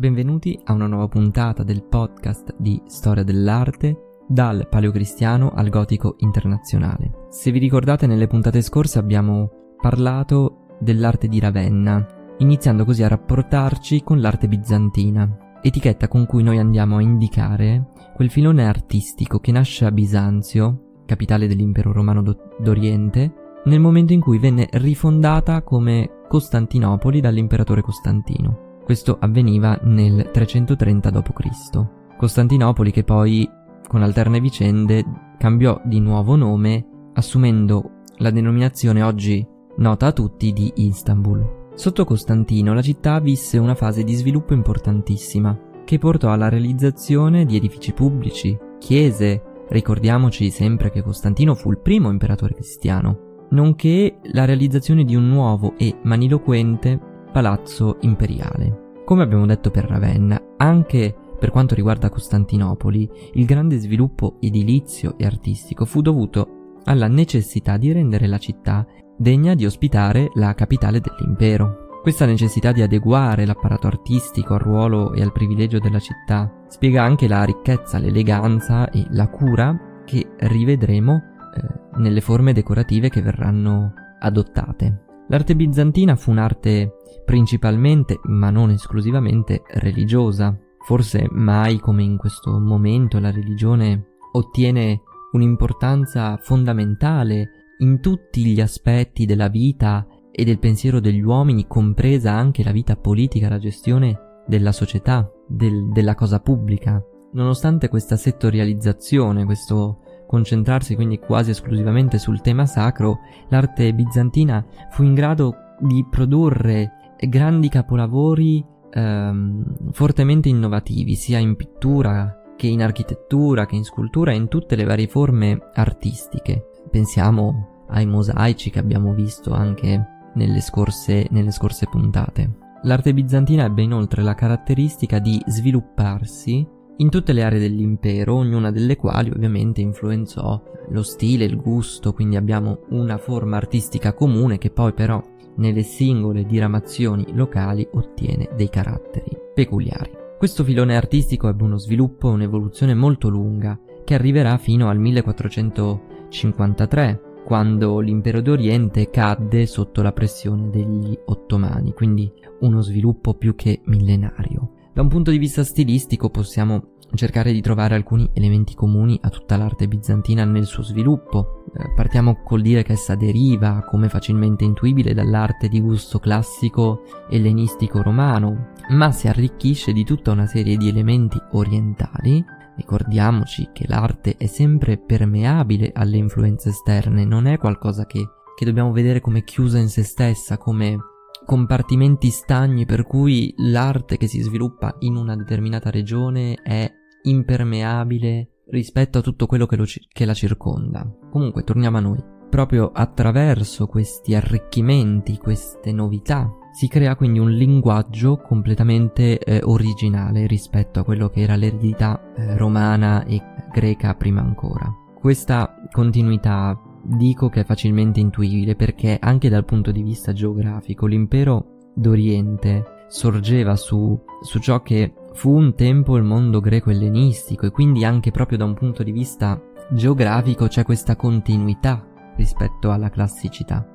Benvenuti a una nuova puntata del podcast di Storia dell'arte dal paleocristiano al gotico internazionale. Se vi ricordate nelle puntate scorse abbiamo parlato dell'arte di Ravenna, iniziando così a rapportarci con l'arte bizantina, etichetta con cui noi andiamo a indicare quel filone artistico che nasce a Bisanzio, capitale dell'impero romano d'Oriente, nel momento in cui venne rifondata come Costantinopoli dall'imperatore Costantino. Questo avveniva nel 330 d.C. Costantinopoli che poi, con alterne vicende, cambiò di nuovo nome, assumendo la denominazione oggi nota a tutti di Istanbul. Sotto Costantino la città visse una fase di sviluppo importantissima, che portò alla realizzazione di edifici pubblici, chiese, ricordiamoci sempre che Costantino fu il primo imperatore cristiano, nonché la realizzazione di un nuovo e maniloquente palazzo imperiale. Come abbiamo detto per Ravenna, anche per quanto riguarda Costantinopoli, il grande sviluppo edilizio e artistico fu dovuto alla necessità di rendere la città degna di ospitare la capitale dell'impero. Questa necessità di adeguare l'apparato artistico al ruolo e al privilegio della città spiega anche la ricchezza, l'eleganza e la cura che rivedremo eh, nelle forme decorative che verranno adottate. L'arte bizantina fu un'arte principalmente, ma non esclusivamente, religiosa. Forse mai come in questo momento la religione ottiene un'importanza fondamentale in tutti gli aspetti della vita e del pensiero degli uomini, compresa anche la vita politica, la gestione della società, del, della cosa pubblica. Nonostante questa settorializzazione, questo concentrarsi quindi quasi esclusivamente sul tema sacro, l'arte bizantina fu in grado di produrre grandi capolavori ehm, fortemente innovativi, sia in pittura che in architettura, che in scultura e in tutte le varie forme artistiche. Pensiamo ai mosaici che abbiamo visto anche nelle scorse, nelle scorse puntate. L'arte bizantina ebbe inoltre la caratteristica di svilupparsi in tutte le aree dell'impero, ognuna delle quali ovviamente influenzò lo stile, il gusto, quindi abbiamo una forma artistica comune che poi però nelle singole diramazioni locali ottiene dei caratteri peculiari. Questo filone artistico ebbe uno sviluppo e un'evoluzione molto lunga, che arriverà fino al 1453, quando l'impero d'Oriente cadde sotto la pressione degli ottomani, quindi uno sviluppo più che millenario. Da un punto di vista stilistico possiamo cercare di trovare alcuni elementi comuni a tutta l'arte bizantina nel suo sviluppo. Eh, partiamo col dire che essa deriva, come facilmente intuibile, dall'arte di gusto classico ellenistico romano, ma si arricchisce di tutta una serie di elementi orientali. Ricordiamoci che l'arte è sempre permeabile alle influenze esterne, non è qualcosa che, che dobbiamo vedere come chiusa in se stessa, come compartimenti stagni per cui l'arte che si sviluppa in una determinata regione è impermeabile rispetto a tutto quello che, ci- che la circonda. Comunque, torniamo a noi. Proprio attraverso questi arricchimenti, queste novità, si crea quindi un linguaggio completamente eh, originale rispetto a quello che era l'eredità eh, romana e greca prima ancora. Questa continuità dico che è facilmente intuibile perché anche dal punto di vista geografico l'impero d'Oriente sorgeva su, su ciò che fu un tempo il mondo greco-ellenistico e quindi anche proprio da un punto di vista geografico c'è questa continuità rispetto alla classicità.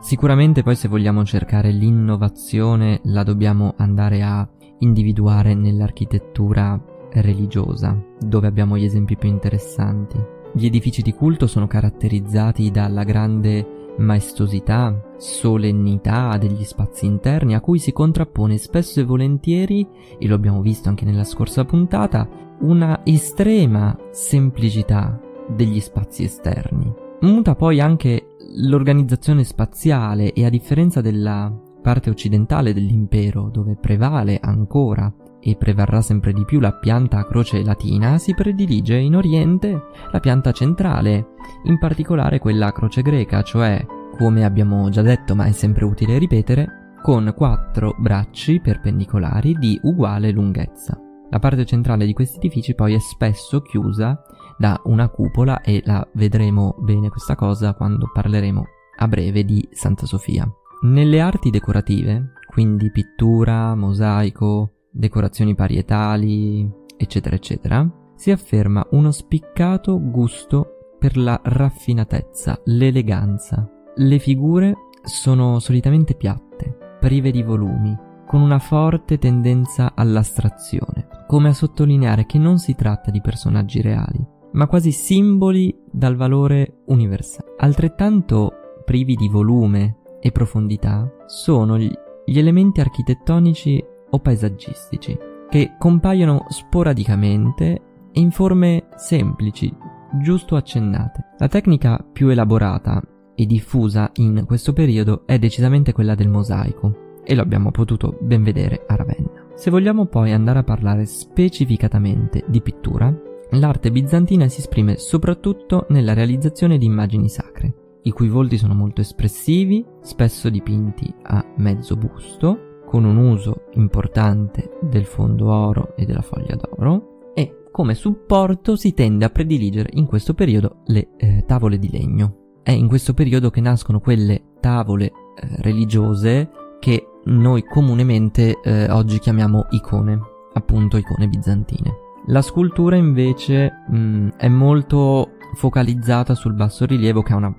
Sicuramente poi se vogliamo cercare l'innovazione la dobbiamo andare a individuare nell'architettura religiosa, dove abbiamo gli esempi più interessanti. Gli edifici di culto sono caratterizzati dalla grande maestosità, solennità degli spazi interni a cui si contrappone spesso e volentieri, e lo abbiamo visto anche nella scorsa puntata, una estrema semplicità degli spazi esterni. Muta poi anche l'organizzazione spaziale e a differenza della parte occidentale dell'impero, dove prevale ancora e prevarrà sempre di più la pianta a croce latina, si predilige in Oriente la pianta centrale, in particolare quella a croce greca, cioè, come abbiamo già detto ma è sempre utile ripetere, con quattro bracci perpendicolari di uguale lunghezza. La parte centrale di questi edifici poi è spesso chiusa da una cupola e la vedremo bene questa cosa quando parleremo a breve di Santa Sofia. Nelle arti decorative, quindi pittura, mosaico, decorazioni parietali, eccetera, eccetera, si afferma uno spiccato gusto per la raffinatezza, l'eleganza. Le figure sono solitamente piatte, prive di volumi, con una forte tendenza all'astrazione, come a sottolineare che non si tratta di personaggi reali, ma quasi simboli dal valore universale. Altrettanto privi di volume e profondità sono gli elementi architettonici o paesaggistici, che compaiono sporadicamente e in forme semplici, giusto accennate. La tecnica più elaborata e diffusa in questo periodo è decisamente quella del mosaico, e lo abbiamo potuto ben vedere a Ravenna. Se vogliamo poi andare a parlare specificatamente di pittura, l'arte bizantina si esprime soprattutto nella realizzazione di immagini sacre, i cui volti sono molto espressivi, spesso dipinti a mezzo busto, con un uso importante del fondo oro e della foglia d'oro, e come supporto si tende a prediligere in questo periodo le eh, tavole di legno. È in questo periodo che nascono quelle tavole eh, religiose che noi comunemente eh, oggi chiamiamo icone, appunto icone bizantine. La scultura invece mh, mm, è molto focalizzata sul basso rilievo che ha una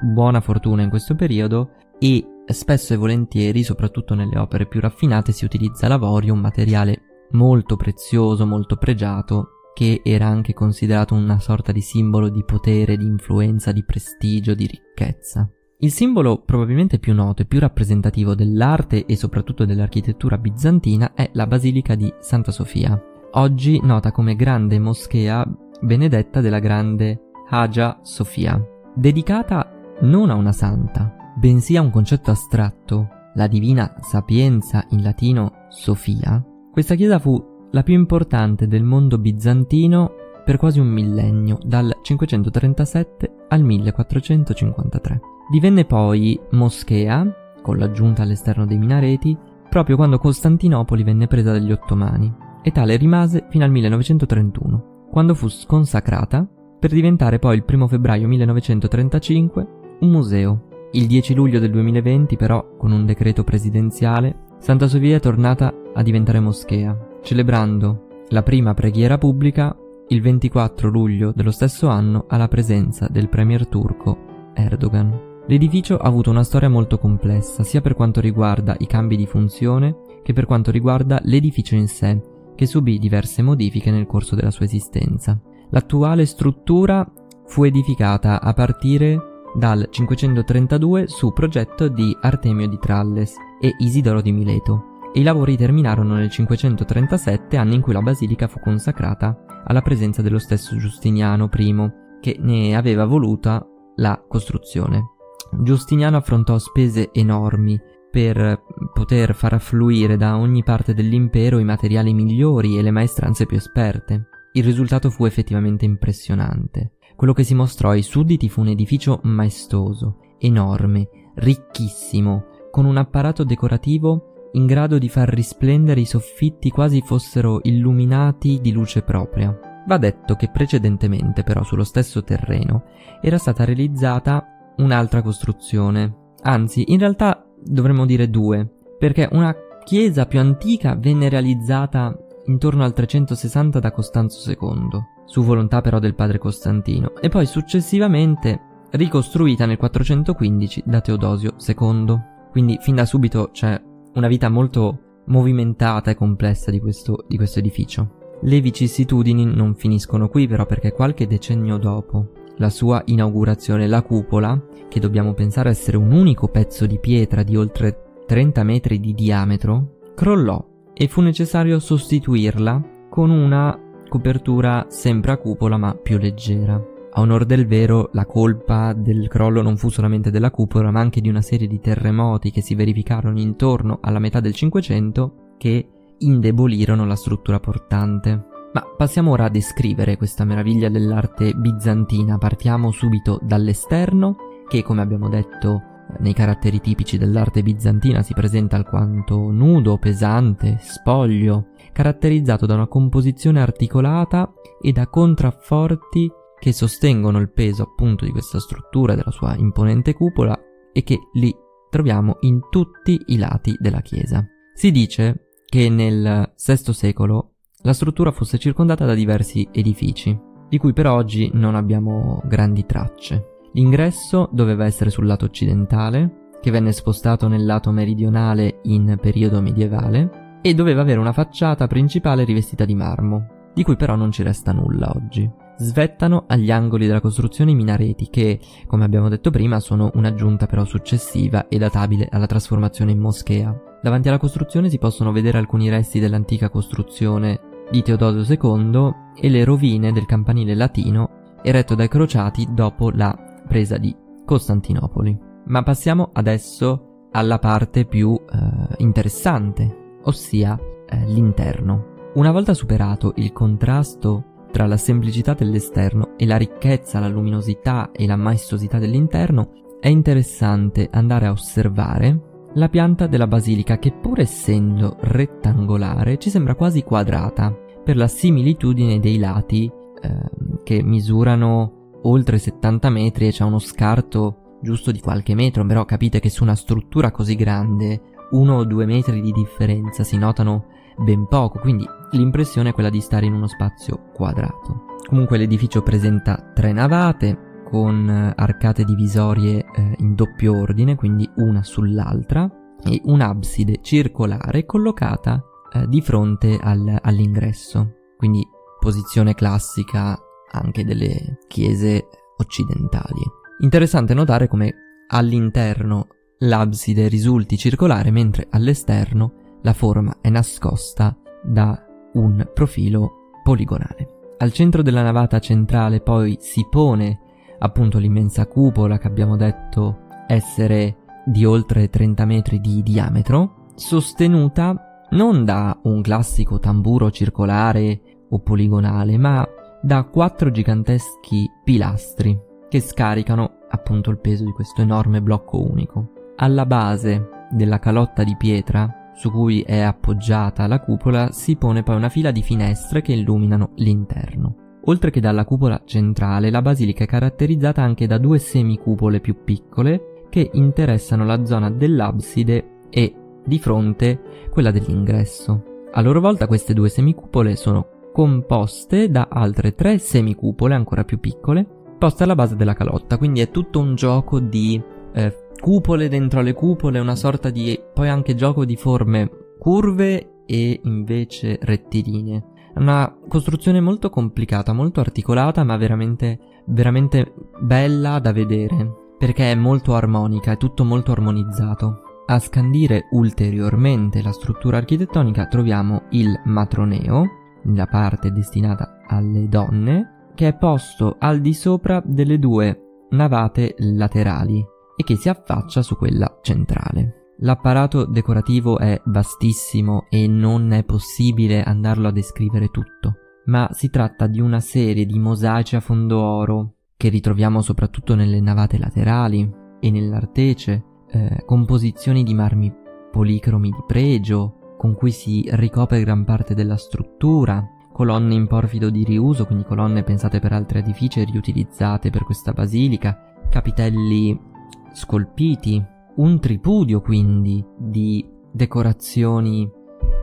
buona fortuna in questo periodo e spesso e volentieri, soprattutto nelle opere più raffinate, si utilizza l'avorio, un materiale molto prezioso, molto pregiato, che era anche considerato una sorta di simbolo di potere, di influenza, di prestigio, di ricchezza. Il simbolo probabilmente più noto e più rappresentativo dell'arte e soprattutto dell'architettura bizantina è la Basilica di Santa Sofia, oggi nota come grande moschea benedetta della grande Hagia Sofia, dedicata non a una santa, bensì a un concetto astratto, la divina sapienza in latino Sofia, questa chiesa fu la più importante del mondo bizantino per quasi un millennio, dal 537 al 1453. Divenne poi moschea, con l'aggiunta all'esterno dei minareti, proprio quando Costantinopoli venne presa dagli ottomani, e tale rimase fino al 1931, quando fu sconsacrata per diventare poi il 1 febbraio 1935 un museo il 10 luglio del 2020, però, con un decreto presidenziale, Santa Sofia è tornata a diventare moschea, celebrando la prima preghiera pubblica il 24 luglio dello stesso anno alla presenza del premier turco Erdogan. L'edificio ha avuto una storia molto complessa, sia per quanto riguarda i cambi di funzione che per quanto riguarda l'edificio in sé, che subì diverse modifiche nel corso della sua esistenza. L'attuale struttura fu edificata a partire dal 532 su progetto di Artemio di Tralles e Isidoro di Mileto, e i lavori terminarono nel 537, anno in cui la basilica fu consacrata alla presenza dello stesso Giustiniano I, che ne aveva voluta la costruzione. Giustiniano affrontò spese enormi per poter far affluire da ogni parte dell'impero i materiali migliori e le maestranze più esperte. Il risultato fu effettivamente impressionante. Quello che si mostrò ai sudditi fu un edificio maestoso, enorme, ricchissimo, con un apparato decorativo in grado di far risplendere i soffitti quasi fossero illuminati di luce propria. Va detto che precedentemente però sullo stesso terreno era stata realizzata un'altra costruzione, anzi in realtà dovremmo dire due, perché una chiesa più antica venne realizzata intorno al 360 da Costanzo II, su volontà però del padre Costantino, e poi successivamente ricostruita nel 415 da Teodosio II. Quindi fin da subito c'è una vita molto movimentata e complessa di questo, di questo edificio. Le vicissitudini non finiscono qui però perché qualche decennio dopo la sua inaugurazione, la cupola, che dobbiamo pensare essere un unico pezzo di pietra di oltre 30 metri di diametro, crollò e fu necessario sostituirla con una copertura sempre a cupola ma più leggera. A onor del vero, la colpa del crollo non fu solamente della cupola, ma anche di una serie di terremoti che si verificarono intorno alla metà del Cinquecento che indebolirono la struttura portante. Ma passiamo ora a descrivere questa meraviglia dell'arte bizantina. Partiamo subito dall'esterno, che come abbiamo detto nei caratteri tipici dell'arte bizantina si presenta alquanto nudo, pesante, spoglio, caratterizzato da una composizione articolata e da contrafforti che sostengono il peso appunto di questa struttura, della sua imponente cupola e che li troviamo in tutti i lati della chiesa. Si dice che nel VI secolo la struttura fosse circondata da diversi edifici, di cui per oggi non abbiamo grandi tracce. L'ingresso doveva essere sul lato occidentale, che venne spostato nel lato meridionale in periodo medievale, e doveva avere una facciata principale rivestita di marmo, di cui però non ci resta nulla oggi. Svettano agli angoli della costruzione i minareti che, come abbiamo detto prima, sono un'aggiunta però successiva e databile alla trasformazione in moschea. Davanti alla costruzione si possono vedere alcuni resti dell'antica costruzione di Teodosio II e le rovine del campanile latino eretto dai crociati dopo la presa di Costantinopoli. Ma passiamo adesso alla parte più eh, interessante, ossia eh, l'interno. Una volta superato il contrasto tra la semplicità dell'esterno e la ricchezza, la luminosità e la maestosità dell'interno, è interessante andare a osservare la pianta della basilica che pur essendo rettangolare ci sembra quasi quadrata per la similitudine dei lati eh, che misurano oltre 70 metri e c'è uno scarto giusto di qualche metro, però capite che su una struttura così grande uno o due metri di differenza si notano ben poco, quindi l'impressione è quella di stare in uno spazio quadrato. Comunque l'edificio presenta tre navate con eh, arcate divisorie eh, in doppio ordine, quindi una sull'altra, e un'abside circolare collocata eh, di fronte al, all'ingresso, quindi posizione classica anche delle chiese occidentali. Interessante notare come all'interno l'abside risulti circolare mentre all'esterno la forma è nascosta da un profilo poligonale. Al centro della navata centrale poi si pone appunto l'immensa cupola che abbiamo detto essere di oltre 30 metri di diametro, sostenuta non da un classico tamburo circolare o poligonale, ma da quattro giganteschi pilastri che scaricano appunto il peso di questo enorme blocco unico. Alla base della calotta di pietra su cui è appoggiata la cupola si pone poi una fila di finestre che illuminano l'interno. Oltre che dalla cupola centrale, la basilica è caratterizzata anche da due semicupole più piccole che interessano la zona dell'abside e di fronte quella dell'ingresso. A loro volta queste due semicupole sono composte da altre tre semicupole ancora più piccole poste alla base della calotta, quindi è tutto un gioco di eh, cupole dentro le cupole, una sorta di poi anche gioco di forme curve e invece rettilinee. Una costruzione molto complicata, molto articolata, ma veramente, veramente bella da vedere, perché è molto armonica, è tutto molto armonizzato. A scandire ulteriormente la struttura architettonica troviamo il matroneo, la parte destinata alle donne, che è posto al di sopra delle due navate laterali, e che si affaccia su quella centrale. L'apparato decorativo è vastissimo e non è possibile andarlo a descrivere tutto, ma si tratta di una serie di mosaici a fondo oro che ritroviamo soprattutto nelle navate laterali e nell'artece, eh, composizioni di marmi policromi di pregio, con cui si ricopre gran parte della struttura, colonne in porfido di riuso, quindi colonne pensate per altri edifici e riutilizzate per questa basilica, capitelli scolpiti, un tripudio quindi di decorazioni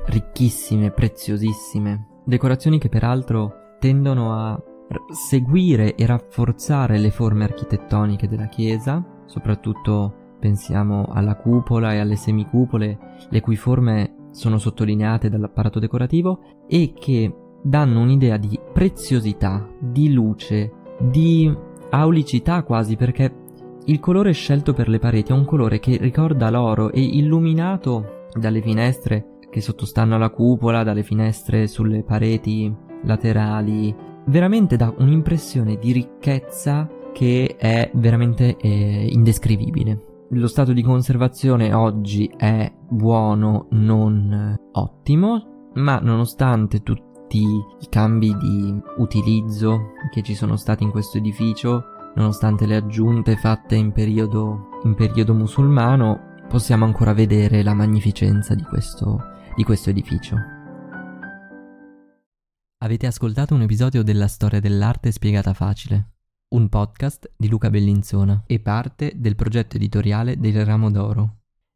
ricchissime, preziosissime, decorazioni che peraltro tendono a seguire e rafforzare le forme architettoniche della chiesa, soprattutto pensiamo alla cupola e alle semicupole, le cui forme sono sottolineate dall'apparato decorativo e che danno un'idea di preziosità, di luce, di aulicità quasi perché il colore scelto per le pareti è un colore che ricorda l'oro e illuminato dalle finestre che sottostanno alla cupola, dalle finestre sulle pareti laterali, veramente dà un'impressione di ricchezza che è veramente eh, indescrivibile. Lo stato di conservazione oggi è buono, non ottimo, ma nonostante tutti i cambi di utilizzo che ci sono stati in questo edificio, nonostante le aggiunte fatte in periodo, in periodo musulmano, possiamo ancora vedere la magnificenza di questo, di questo edificio. Avete ascoltato un episodio della storia dell'arte spiegata facile, un podcast di Luca Bellinzona e parte del progetto editoriale del Ramo d'Oro.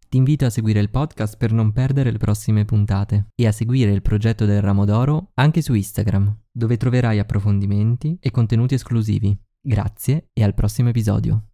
Ti invito a seguire il podcast per non perdere le prossime puntate e a seguire il progetto del Ramo d'Oro anche su Instagram, dove troverai approfondimenti e contenuti esclusivi. Grazie e al prossimo episodio.